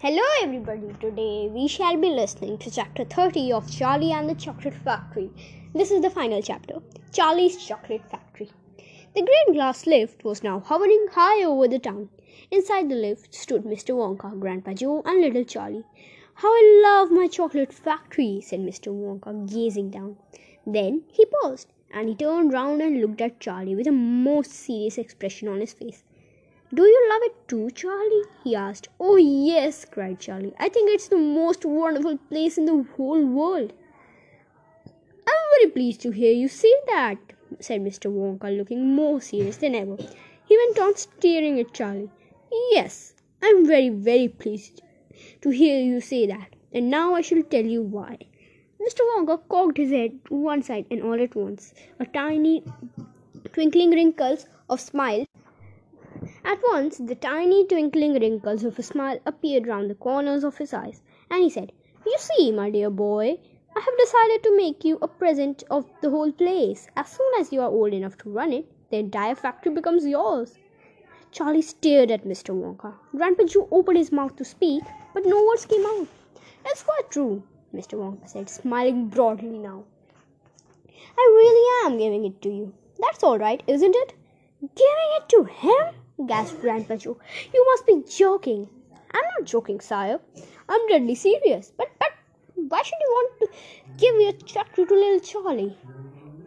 Hello, everybody. Today we shall be listening to chapter 30 of Charlie and the Chocolate Factory. This is the final chapter Charlie's Chocolate Factory. The great glass lift was now hovering high over the town. Inside the lift stood Mr. Wonka, Grandpa Joe, and little Charlie. How I love my chocolate factory, said Mr. Wonka, gazing down. Then he paused and he turned round and looked at Charlie with a most serious expression on his face. Do you love it too, Charlie? he asked. Oh, yes, cried Charlie. I think it's the most wonderful place in the whole world. I'm very pleased to hear you say that, said Mr. Wonka, looking more serious than ever. He went on staring at Charlie. Yes, I'm very, very pleased to hear you say that, and now I shall tell you why. Mr. Wonka cocked his head to one side, and all at once a tiny twinkling wrinkles of smile at once the tiny twinkling wrinkles of a smile appeared round the corners of his eyes, and he said, You see, my dear boy, I have decided to make you a present of the whole place. As soon as you are old enough to run it, the entire factory becomes yours. Charlie stared at Mr. Wonka. Grandpa Joe opened his mouth to speak, but no words came out. It's quite true, Mr. Wonka said, smiling broadly now. I really am giving it to you. That's all right, isn't it? Giving it to him? Gasped Grandpa Joe. You must be joking. I'm not joking, sire. I'm deadly serious. But, but, why should you want to give your tractor to little Charlie?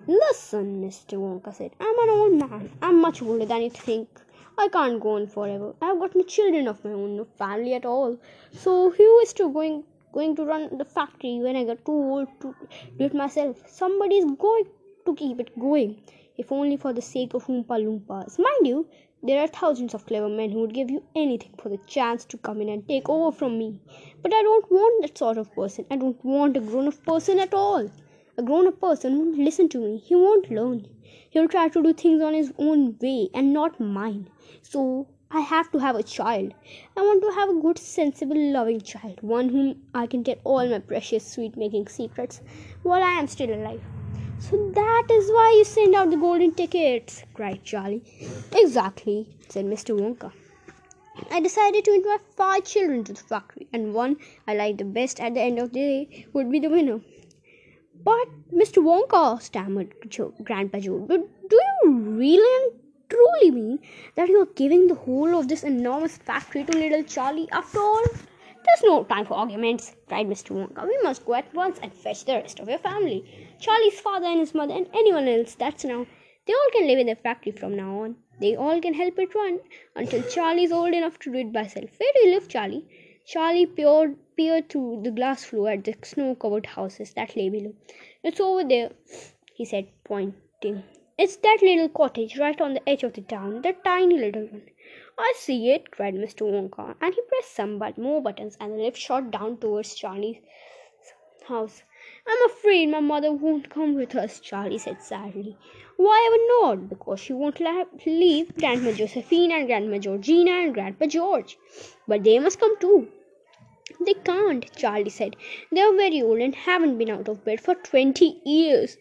Listen, Mr. Wonka said. I'm an old man. I'm much older than you think. I can't go on forever. I've got no children of my own, no family at all. So who is to going going to run the factory when I get too old to do it myself? Somebody is going to keep it going, if only for the sake of Oompa Loompas. Mind you, there are thousands of clever men who would give you anything for the chance to come in and take over from me. But I don't want that sort of person. I don't want a grown up person at all. A grown up person won't listen to me. He won't learn. He'll try to do things on his own way and not mine. So I have to have a child. I want to have a good, sensible, loving child. One whom I can tell all my precious, sweet making secrets while I am still alive. So that is why you send out the golden tickets, cried Charlie. Exactly, said Mr. Wonka. I decided to invite five children to the factory, and one I liked the best at the end of the day would be the winner. But, Mr. Wonka, stammered Grandpa Joe, do you really and truly mean that you are giving the whole of this enormous factory to little Charlie after all? There's no time for arguments, cried Mr. Wonka. We must go at once and fetch the rest of your family. Charlie's father and his mother and anyone else that's now. They all can live in the factory from now on. They all can help it run until Charlie's old enough to do it by himself. Where do you live, Charlie? Charlie peered, peered through the glass floor at the snow covered houses that lay below. It's over there, he said, pointing. It's that little cottage right on the edge of the town, the tiny little one. I see it, cried Mr. Wonka, and he pressed some but more buttons, and the lift shot down towards Charlie's house. I'm afraid my mother won't come with us, Charlie said sadly. Why ever not? Because she won't leave Grandma Josephine and Grandma Georgina and Grandpa George. But they must come too. They can't, Charlie said. They are very old and haven't been out of bed for twenty years.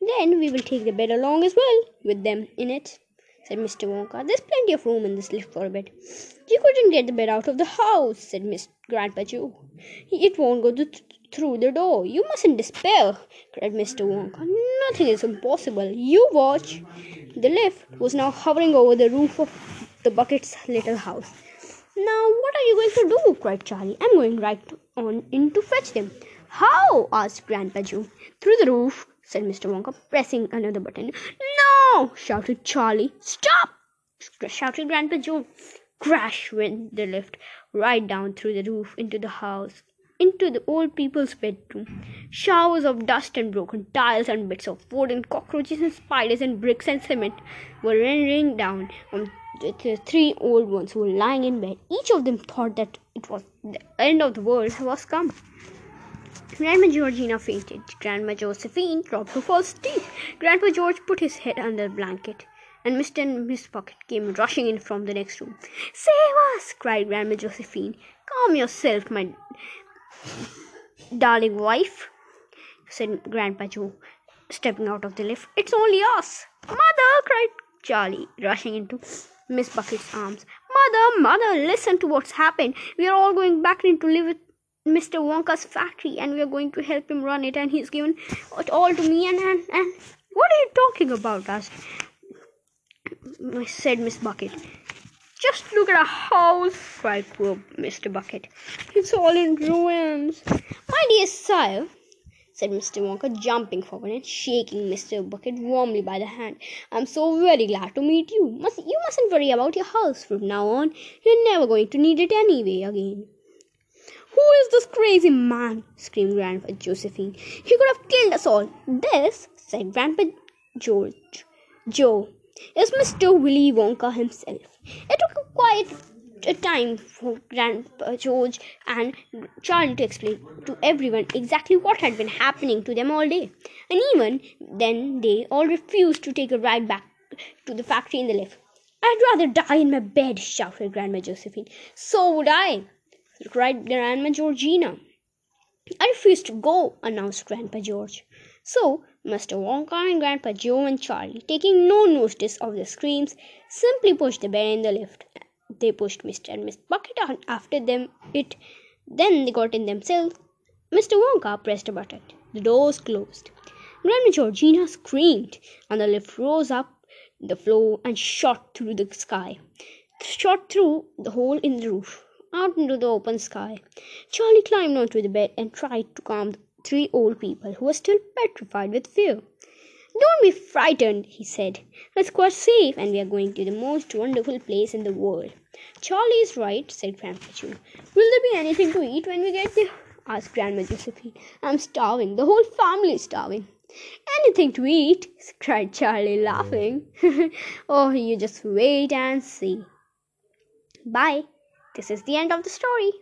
Then we will take the bed along as well, with them in it said Mr. Wonka. There's plenty of room in this lift for a bed. You couldn't get the bed out of the house, said Miss Grandpa Joe. It won't go th- through the door. You mustn't despair, cried Mr. Wonka. Nothing is impossible. You watch. The lift was now hovering over the roof of the Bucket's little house. Now, what are you going to do? cried Charlie. I'm going right on in to fetch them. How? asked Grandpa Joe. Through the roof, said Mr. Wonka, pressing another button. No! Oh, shouted Charlie. Stop! shouted Grandpa Joe. Crash went the lift right down through the roof into the house, into the old people's bedroom. Showers of dust and broken tiles and bits of wood and cockroaches and spiders and bricks and cement were raining down on the three old ones who were lying in bed. Each of them thought that it was the end of the world was come. Grandma Georgina fainted. Grandma Josephine dropped her false teeth. Grandpa George put his head under the blanket, and Mr. and Miss Bucket came rushing in from the next room. Save us! cried Grandma Josephine. Calm yourself, my darling wife, said Grandpa Joe, stepping out of the lift. It's only us. Mother! cried Charlie, rushing into Miss Bucket's arms. Mother, mother, listen to what's happened. We are all going back in to live with Mr. Wonka's factory and we are going to help him run it and he's given it all to me and, and, and what are you talking about? asked said Miss Bucket. Just look at our house, cried poor Mr. Bucket. It's all in ruins. My dear sire, said Mr. Wonka, jumping forward and shaking Mr. Bucket warmly by the hand. I'm so very glad to meet you. Must, you mustn't worry about your house from now on. You're never going to need it anyway again. Who is this crazy man? screamed Grandpa Josephine. He could have killed us all. This, said Grandpa George, Joe, is Mr. Willy Wonka himself. It took quite a uh, time for Grandpa George and Charlie to explain to everyone exactly what had been happening to them all day. And even then, they all refused to take a ride back to the factory in the lift. I'd rather die in my bed, shouted Grandma Josephine. So would I, cried Grandma Georgina. I refuse to go, announced Grandpa George. So Mr. Wonka and Grandpa Joe and Charlie, taking no notice of the screams, simply pushed the bear in the lift. They pushed Mr. and Miss Bucket after them. It then they got in themselves. Mr. Wonka pressed a button. The doors closed. Grandma Georgina screamed, and the lift rose up the floor and shot through the sky. Shot through the hole in the roof out into the open sky. Charlie climbed onto the bed and tried to calm the three old people who were still petrified with fear. Don't be frightened, he said. It's quite safe, and we are going to the most wonderful place in the world. Charlie is right, said Grandpa Joe. Will there be anything to eat when we get there? asked Grandma Josephine. I'm starving. The whole family is starving. Anything to eat? cried Charlie, laughing. oh, you just wait and see. Bye. This is the end of the story.